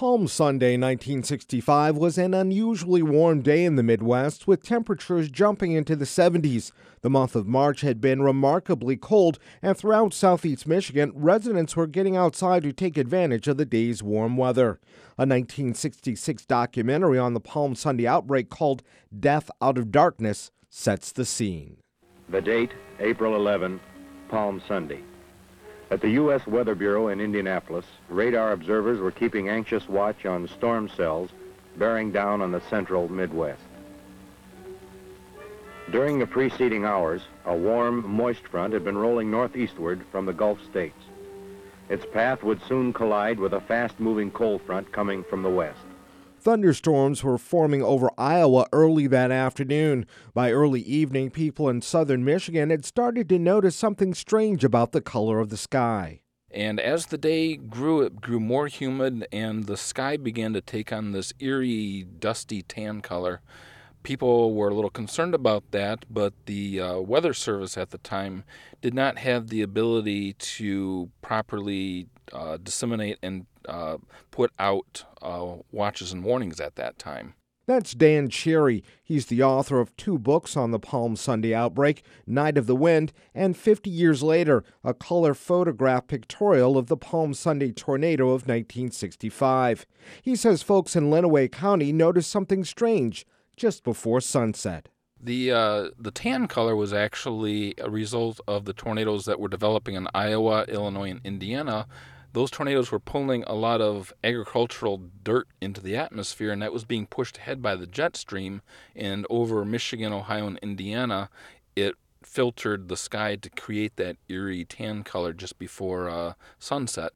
Palm Sunday 1965 was an unusually warm day in the Midwest with temperatures jumping into the 70s. The month of March had been remarkably cold, and throughout southeast Michigan, residents were getting outside to take advantage of the day's warm weather. A 1966 documentary on the Palm Sunday outbreak called Death Out of Darkness sets the scene. The date, April 11, Palm Sunday. At the U.S. Weather Bureau in Indianapolis, radar observers were keeping anxious watch on storm cells bearing down on the central Midwest. During the preceding hours, a warm, moist front had been rolling northeastward from the Gulf states. Its path would soon collide with a fast-moving cold front coming from the west. Thunderstorms were forming over Iowa early that afternoon. By early evening, people in southern Michigan had started to notice something strange about the color of the sky. And as the day grew, it grew more humid, and the sky began to take on this eerie, dusty tan color. People were a little concerned about that, but the uh, Weather Service at the time did not have the ability to properly uh, disseminate and uh, put out uh, watches and warnings at that time. That's Dan Cherry. He's the author of two books on the Palm Sunday outbreak Night of the Wind and 50 Years Later, a color photograph pictorial of the Palm Sunday tornado of 1965. He says folks in Lenawee County noticed something strange just before sunset. The uh, the tan color was actually a result of the tornadoes that were developing in Iowa, Illinois, and Indiana those tornadoes were pulling a lot of agricultural dirt into the atmosphere, and that was being pushed ahead by the jet stream. And over Michigan, Ohio, and Indiana, it filtered the sky to create that eerie tan color just before uh, sunset.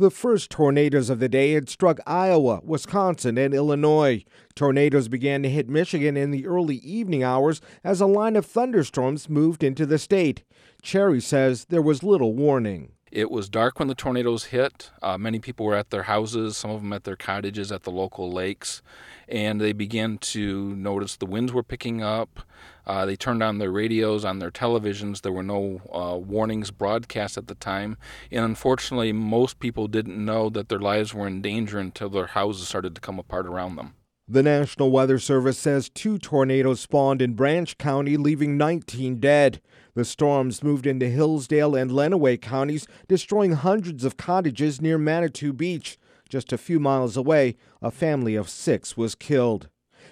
The first tornadoes of the day had struck Iowa, Wisconsin, and Illinois. Tornadoes began to hit Michigan in the early evening hours as a line of thunderstorms moved into the state. Cherry says there was little warning. It was dark when the tornadoes hit. Uh, many people were at their houses, some of them at their cottages at the local lakes, and they began to notice the winds were picking up. Uh, they turned on their radios, on their televisions. There were no uh, warnings broadcast at the time, and unfortunately, most people didn't know that their lives were in danger until their houses started to come apart around them. The National Weather Service says two tornadoes spawned in Branch County, leaving 19 dead. The storms moved into Hillsdale and Lenawee counties, destroying hundreds of cottages near Manitou Beach. Just a few miles away, a family of six was killed.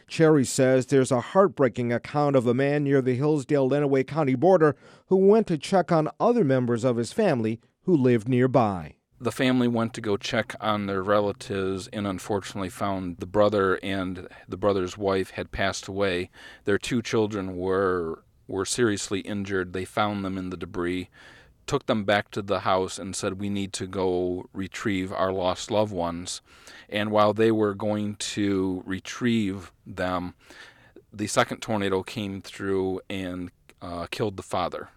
Cherry says there's a heartbreaking account of a man near the Hillsdale Lenawee County border who went to check on other members of his family who lived nearby the family went to go check on their relatives and unfortunately found the brother and the brother's wife had passed away. Their two children were were seriously injured. They found them in the debris, took them back to the house and said we need to go retrieve our lost loved ones. And while they were going to retrieve them, the second tornado came through and uh, killed the father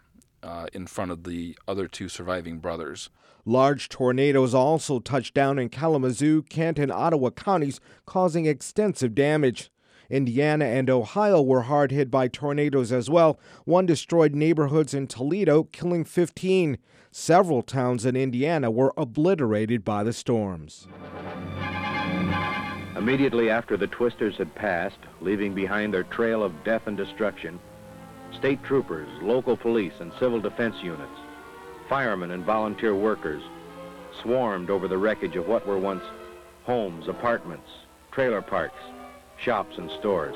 uh, in front of the other two surviving brothers. Large tornadoes also touched down in Kalamazoo, Kent, and Ottawa counties, causing extensive damage. Indiana and Ohio were hard hit by tornadoes as well. One destroyed neighborhoods in Toledo, killing 15. Several towns in Indiana were obliterated by the storms. Immediately after the twisters had passed, leaving behind their trail of death and destruction, state troopers, local police, and civil defense units firemen and volunteer workers swarmed over the wreckage of what were once homes, apartments, trailer parks, shops, and stores,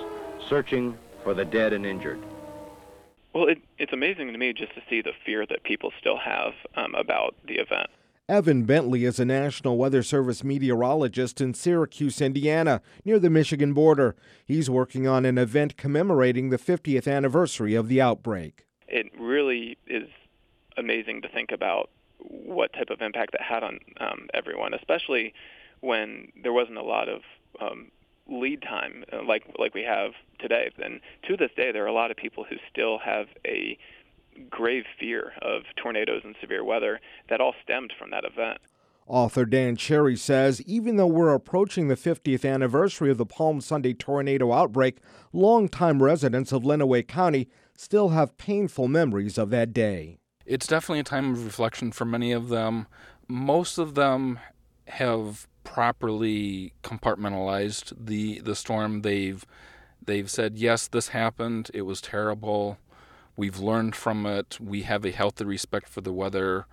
searching for the dead and injured. Well, it, it's amazing to me just to see the fear that people still have um, about the event. Evan Bentley is a National Weather Service meteorologist in Syracuse, Indiana, near the Michigan border. He's working on an event commemorating the 50th anniversary of the outbreak. It really is amazing to think about what type of impact that had on um, everyone, especially when there wasn't a lot of um, lead time uh, like like we have today. And to this day, there are a lot of people who still have a grave fear of tornadoes and severe weather that all stemmed from that event. Author Dan Cherry says even though we're approaching the 50th anniversary of the Palm Sunday tornado outbreak, longtime residents of Lenawee County still have painful memories of that day. It's definitely a time of reflection for many of them. Most of them have properly compartmentalized the the storm. They've they've said yes, this happened. It was terrible. We've learned from it. We have a healthy respect for the weather.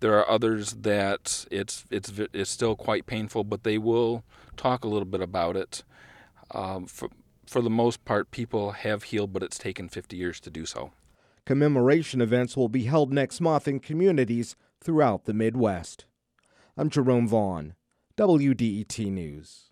There are others that it's it's it's still quite painful, but they will talk a little bit about it. Um, for for the most part, people have healed, but it's taken 50 years to do so. Commemoration events will be held next month in communities throughout the Midwest. I'm Jerome Vaughn, WDET News.